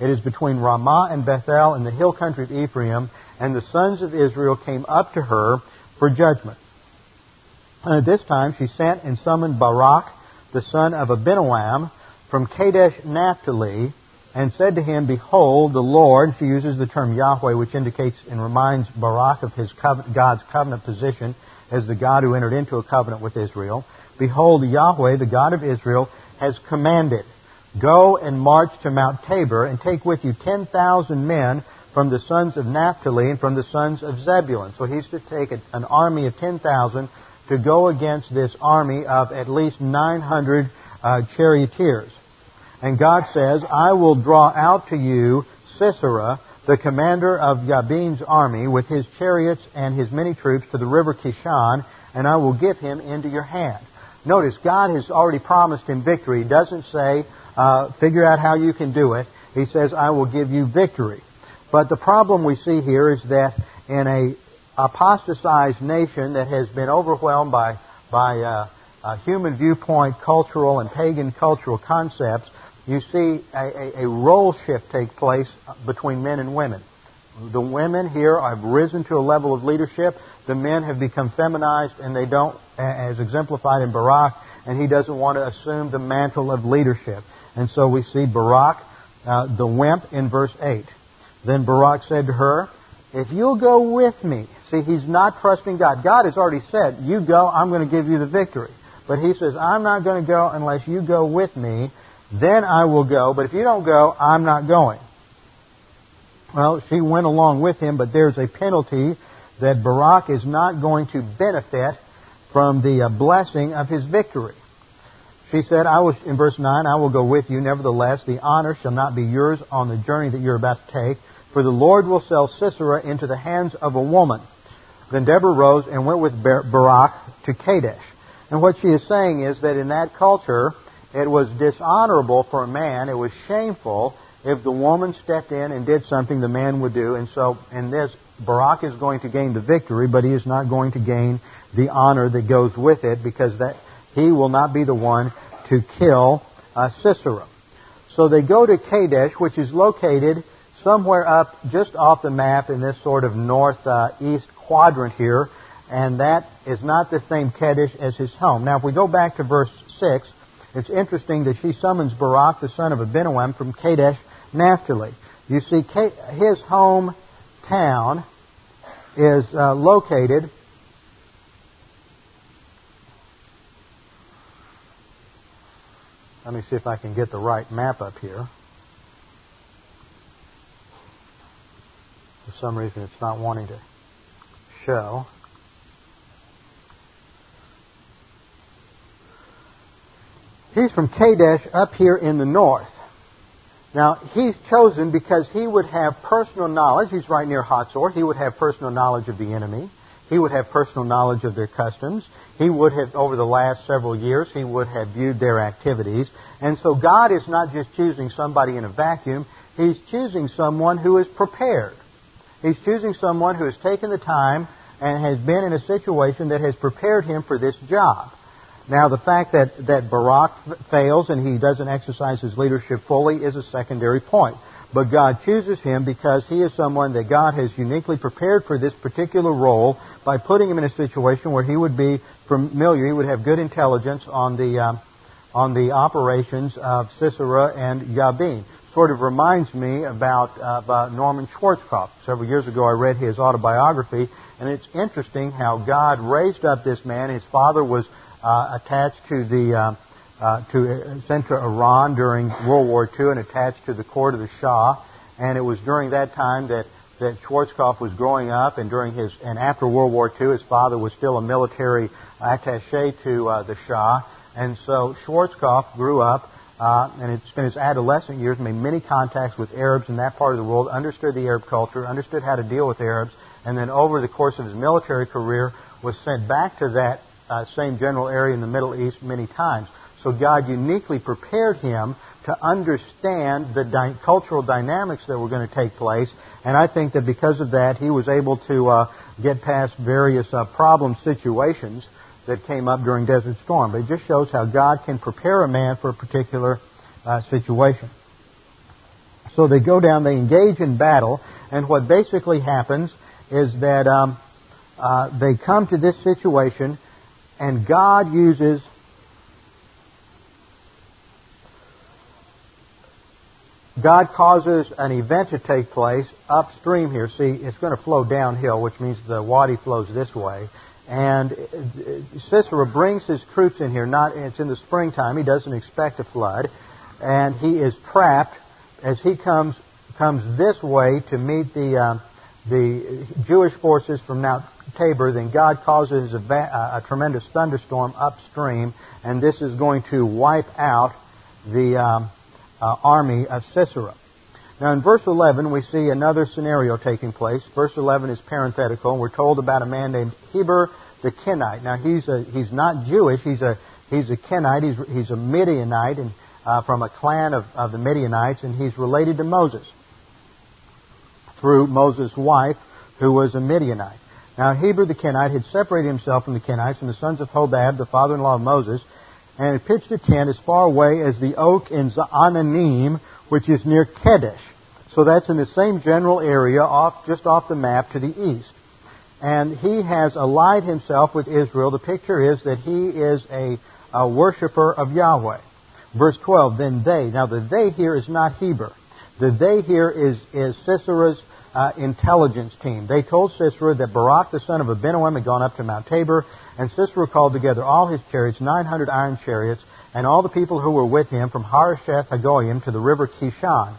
It is between Ramah and Bethel in the hill country of Ephraim, and the sons of Israel came up to her for judgment. And at this time she sent and summoned Barak, the son of Abinoam, from Kadesh Naphtali, and said to him, Behold, the Lord, she uses the term Yahweh, which indicates and reminds Barak of his covenant, God's covenant position as the God who entered into a covenant with Israel. Behold, Yahweh, the God of Israel, has commanded, Go and march to Mount Tabor and take with you 10,000 men from the sons of Naphtali and from the sons of Zebulun. So he's to take an army of 10,000 to go against this army of at least 900 uh, charioteers. And God says, I will draw out to you Sisera, the commander of Jabin's army, with his chariots and his many troops to the river Kishon, and I will give him into your hand. Notice, God has already promised him victory. He doesn't say, uh, figure out how you can do it. He says, I will give you victory. But the problem we see here is that in a apostatized nation that has been overwhelmed by, by uh, uh, human viewpoint, cultural, and pagan cultural concepts, you see a, a, a, role shift take place between men and women. The women here have risen to a level of leadership. The men have become feminized, and they don't, as exemplified in Barak, and he doesn't want to assume the mantle of leadership. And so we see Barak, uh, the wimp, in verse 8. Then Barak said to her, If you'll go with me, see, he's not trusting God. God has already said, You go, I'm going to give you the victory. But he says, I'm not going to go unless you go with me then I will go, but if you don't go, I'm not going. Well, she went along with him, but there's a penalty that Barak is not going to benefit from the uh, blessing of his victory. She said, I will, in verse 9, I will go with you. Nevertheless, the honor shall not be yours on the journey that you're about to take, for the Lord will sell Sisera into the hands of a woman. Then Deborah rose and went with Barak to Kadesh. And what she is saying is that in that culture, it was dishonorable for a man. It was shameful if the woman stepped in and did something the man would do. And so, in this, Barak is going to gain the victory, but he is not going to gain the honor that goes with it because that he will not be the one to kill uh, Sisera. So they go to Kadesh, which is located somewhere up just off the map in this sort of northeast quadrant here, and that is not the same Kadesh as his home. Now, if we go back to verse 6, it's interesting that she summons Barak, the son of Abinoam, from Kadesh Naphtali. You see, his hometown is uh, located Let me see if I can get the right map up here. For some reason, it's not wanting to show. He's from Kadesh up here in the north. Now, he's chosen because he would have personal knowledge. He's right near Hatzor. He would have personal knowledge of the enemy. He would have personal knowledge of their customs. He would have, over the last several years, he would have viewed their activities. And so God is not just choosing somebody in a vacuum, He's choosing someone who is prepared. He's choosing someone who has taken the time and has been in a situation that has prepared him for this job. Now, the fact that, that Barak fails and he doesn't exercise his leadership fully is a secondary point. But God chooses him because he is someone that God has uniquely prepared for this particular role by putting him in a situation where he would be familiar, he would have good intelligence on the, um, on the operations of Sisera and Yabin. Sort of reminds me about, uh, about Norman Schwarzkopf. Several years ago I read his autobiography, and it's interesting how God raised up this man. His father was uh, attached to the uh, uh, to to Iran during World War II and attached to the court of the Shah. And it was during that time that that Schwarzkopf was growing up, and during his and after World War II, his father was still a military attaché to uh, the Shah, and so Schwarzkopf grew up. Uh, and spent his adolescent years, made many contacts with Arabs in that part of the world, understood the Arab culture, understood how to deal with Arabs, and then over the course of his military career was sent back to that uh, same general area in the Middle East many times. So God uniquely prepared him to understand the cultural dynamics that were going to take place. And I think that because of that, he was able to uh, get past various uh, problem situations that came up during Desert Storm. But it just shows how God can prepare a man for a particular uh, situation. So they go down, they engage in battle, and what basically happens is that um, uh, they come to this situation, and God uses God causes an event to take place upstream here. See, it's going to flow downhill, which means the Wadi flows this way. And Sisera brings his troops in here. Not it's in the springtime. He doesn't expect a flood, and he is trapped as he comes comes this way to meet the uh, the Jewish forces from Mount Tabor. Then God causes a, a tremendous thunderstorm upstream, and this is going to wipe out the um, uh, army of Sisera. Now, in verse 11, we see another scenario taking place. Verse 11 is parenthetical, and we're told about a man named Heber the Kenite. Now, he's a, he's not Jewish. He's a he's a Kenite. He's he's a Midianite, and uh, from a clan of, of the Midianites, and he's related to Moses through Moses' wife, who was a Midianite. Now, Heber the Kenite had separated himself from the Kenites and the sons of Hobab, the father-in-law of Moses, and had pitched a tent as far away as the oak in Zaanannim, which is near Kedesh. So that's in the same general area, off, just off the map to the east. And he has allied himself with Israel. The picture is that he is a, a worshiper of Yahweh. Verse 12, then they. Now the they here is not Heber. The they here is, is Sisera's uh, intelligence team. They told Sisera that Barak the son of Abinoam had gone up to Mount Tabor, and Sisera called together all his chariots, 900 iron chariots, and all the people who were with him from Harosheth Hagoyim to the river Kishon.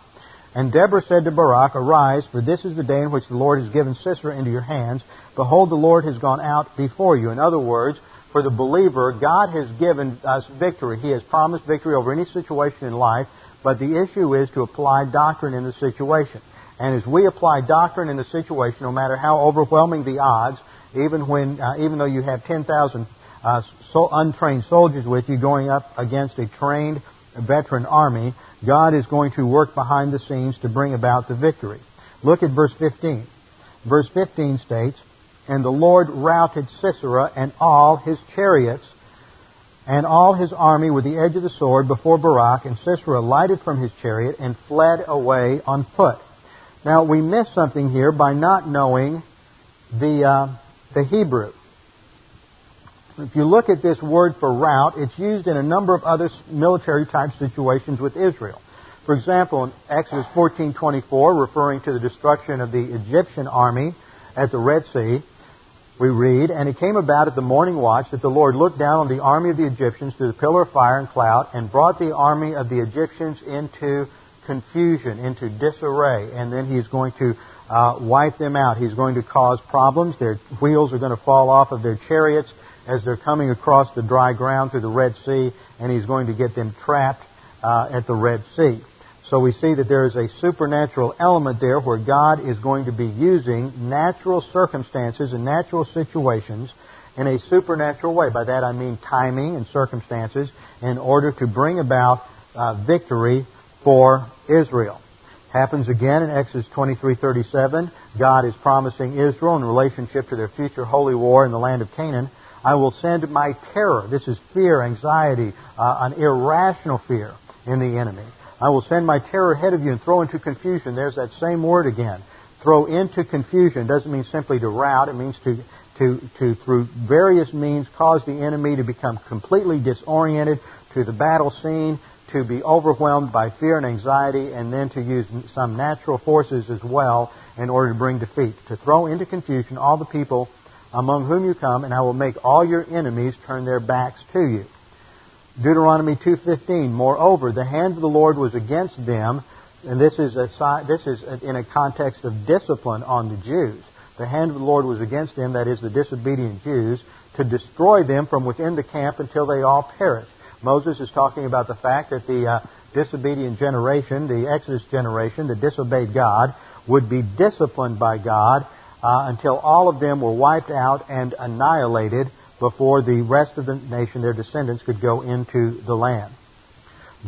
And Deborah said to Barak, Arise, for this is the day in which the Lord has given Sisera into your hands. Behold, the Lord has gone out before you. In other words, for the believer, God has given us victory. He has promised victory over any situation in life, but the issue is to apply doctrine in the situation. And as we apply doctrine in the situation, no matter how overwhelming the odds, even when, uh, even though you have 10,000 uh, so untrained soldiers with you going up against a trained veteran army, God is going to work behind the scenes to bring about the victory. Look at verse 15. Verse 15 states, And the Lord routed Sisera and all his chariots and all his army with the edge of the sword before Barak, and Sisera alighted from his chariot and fled away on foot. Now, we miss something here by not knowing the, uh, the Hebrew. If you look at this word for rout, it's used in a number of other military type situations with Israel. For example, in Exodus 14:24, referring to the destruction of the Egyptian army at the Red Sea, we read, "And it came about at the morning watch that the Lord looked down on the army of the Egyptians through the pillar of fire and cloud, and brought the army of the Egyptians into confusion, into disarray, and then he's going to uh, wipe them out. He's going to cause problems. Their wheels are going to fall off of their chariots as they're coming across the dry ground through the Red Sea, and he's going to get them trapped uh, at the Red Sea. So we see that there is a supernatural element there where God is going to be using natural circumstances and natural situations in a supernatural way. By that I mean timing and circumstances in order to bring about uh, victory for Israel. Happens again in Exodus 23:37. God is promising Israel in relationship to their future holy war in the land of Canaan, I will send my terror. This is fear, anxiety, uh, an irrational fear in the enemy. I will send my terror ahead of you and throw into confusion. There's that same word again. Throw into confusion doesn't mean simply to rout. It means to, to, to, through various means, cause the enemy to become completely disoriented to the battle scene, to be overwhelmed by fear and anxiety, and then to use some natural forces as well in order to bring defeat. To throw into confusion all the people among whom you come, and I will make all your enemies turn their backs to you. Deuteronomy 2:15. Moreover, the hand of the Lord was against them, and this is a, this is in a context of discipline on the Jews. The hand of the Lord was against them, that is the disobedient Jews, to destroy them from within the camp until they all perish. Moses is talking about the fact that the uh, disobedient generation, the Exodus generation that disobeyed God, would be disciplined by God uh, until all of them were wiped out and annihilated before the rest of the nation, their descendants, could go into the land.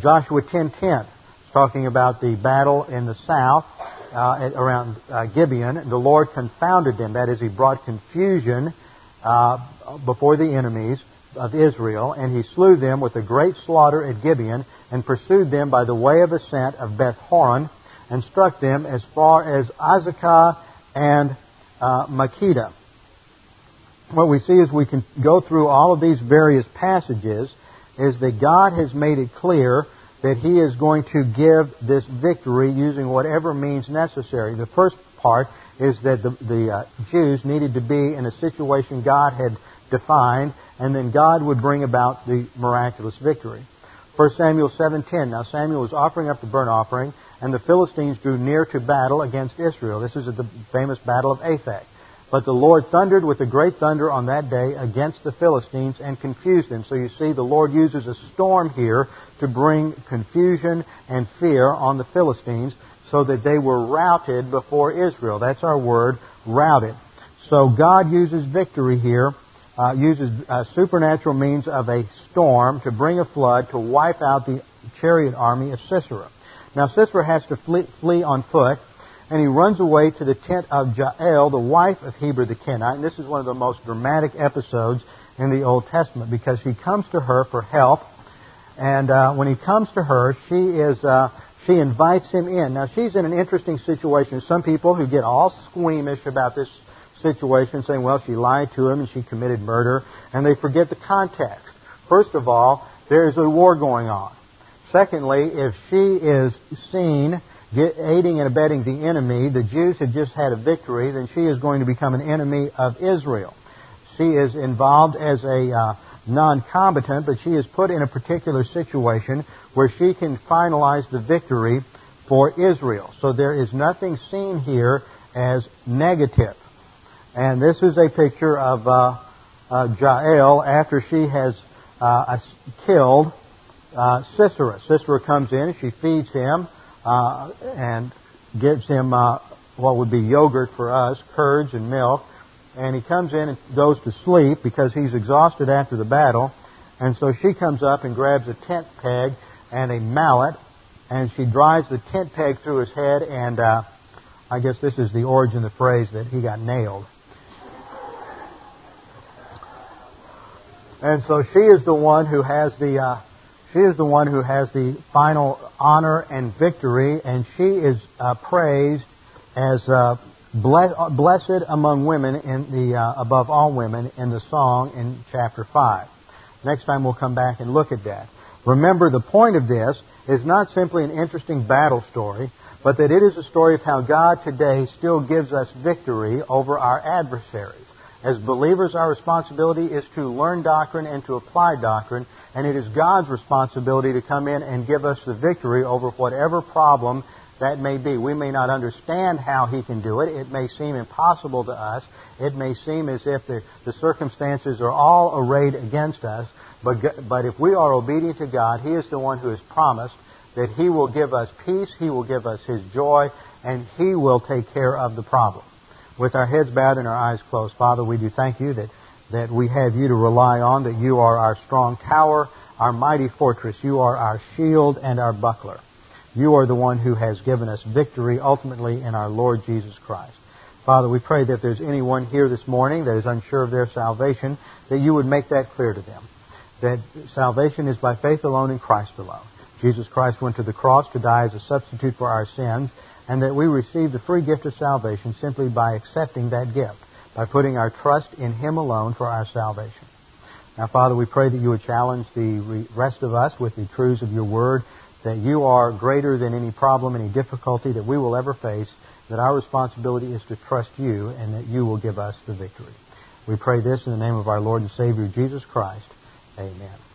Joshua 10:10 is talking about the battle in the south uh, around uh, Gibeon. The Lord confounded them. That is, He brought confusion uh, before the enemies of Israel, and He slew them with a great slaughter at Gibeon, and pursued them by the way of ascent of Beth Horon, and struck them as far as Azekah and uh, Makkedah what we see as we can go through all of these various passages is that God has made it clear that He is going to give this victory using whatever means necessary. The first part is that the, the uh, Jews needed to be in a situation God had defined, and then God would bring about the miraculous victory. 1 Samuel 7:10. Now Samuel was offering up the burnt offering, and the Philistines drew near to battle against Israel. This is at the famous battle of Aphek. But the Lord thundered with a great thunder on that day against the Philistines and confused them. So you see, the Lord uses a storm here to bring confusion and fear on the Philistines so that they were routed before Israel. That's our word, routed. So God uses victory here, uh, uses uh, supernatural means of a storm to bring a flood to wipe out the chariot army of Sisera. Now Sisera has to flee, flee on foot and he runs away to the tent of Jael, the wife of Heber the Kenite. And this is one of the most dramatic episodes in the Old Testament because he comes to her for help. And uh, when he comes to her, she is uh, she invites him in. Now she's in an interesting situation. Some people who get all squeamish about this situation, saying, "Well, she lied to him and she committed murder," and they forget the context. First of all, there is a war going on. Secondly, if she is seen aiding and abetting the enemy. The Jews have just had a victory, then she is going to become an enemy of Israel. She is involved as a uh, non-combatant, but she is put in a particular situation where she can finalize the victory for Israel. So there is nothing seen here as negative. And this is a picture of uh, uh, Jael after she has uh, killed uh, Sisera. Sisera comes in, she feeds him, uh, and gives him uh, what would be yogurt for us, curds and milk. And he comes in and goes to sleep because he's exhausted after the battle. And so she comes up and grabs a tent peg and a mallet, and she drives the tent peg through his head. And uh, I guess this is the origin of the phrase that he got nailed. And so she is the one who has the uh, she is the one who has the final honor and victory, and she is uh, praised as uh, blessed among women in the uh, above all women in the song in chapter five. Next time we'll come back and look at that. Remember, the point of this is not simply an interesting battle story, but that it is a story of how God today still gives us victory over our adversaries. As believers, our responsibility is to learn doctrine and to apply doctrine and it is God's responsibility to come in and give us the victory over whatever problem that may be. We may not understand how He can do it. It may seem impossible to us. It may seem as if the, the circumstances are all arrayed against us. But, but if we are obedient to God, He is the one who has promised that He will give us peace, He will give us His joy, and He will take care of the problem. With our heads bowed and our eyes closed, Father, we do thank you that, that we have you to rely on, that you are our strong tower, our mighty fortress. You are our shield and our buckler. You are the one who has given us victory ultimately in our Lord Jesus Christ. Father, we pray that there's anyone here this morning that is unsure of their salvation, that you would make that clear to them. That salvation is by faith alone in Christ alone. Jesus Christ went to the cross to die as a substitute for our sins, and that we receive the free gift of salvation simply by accepting that gift, by putting our trust in Him alone for our salvation. Now, Father, we pray that you would challenge the rest of us with the truths of your word, that you are greater than any problem, any difficulty that we will ever face, that our responsibility is to trust you, and that you will give us the victory. We pray this in the name of our Lord and Savior, Jesus Christ. Amen.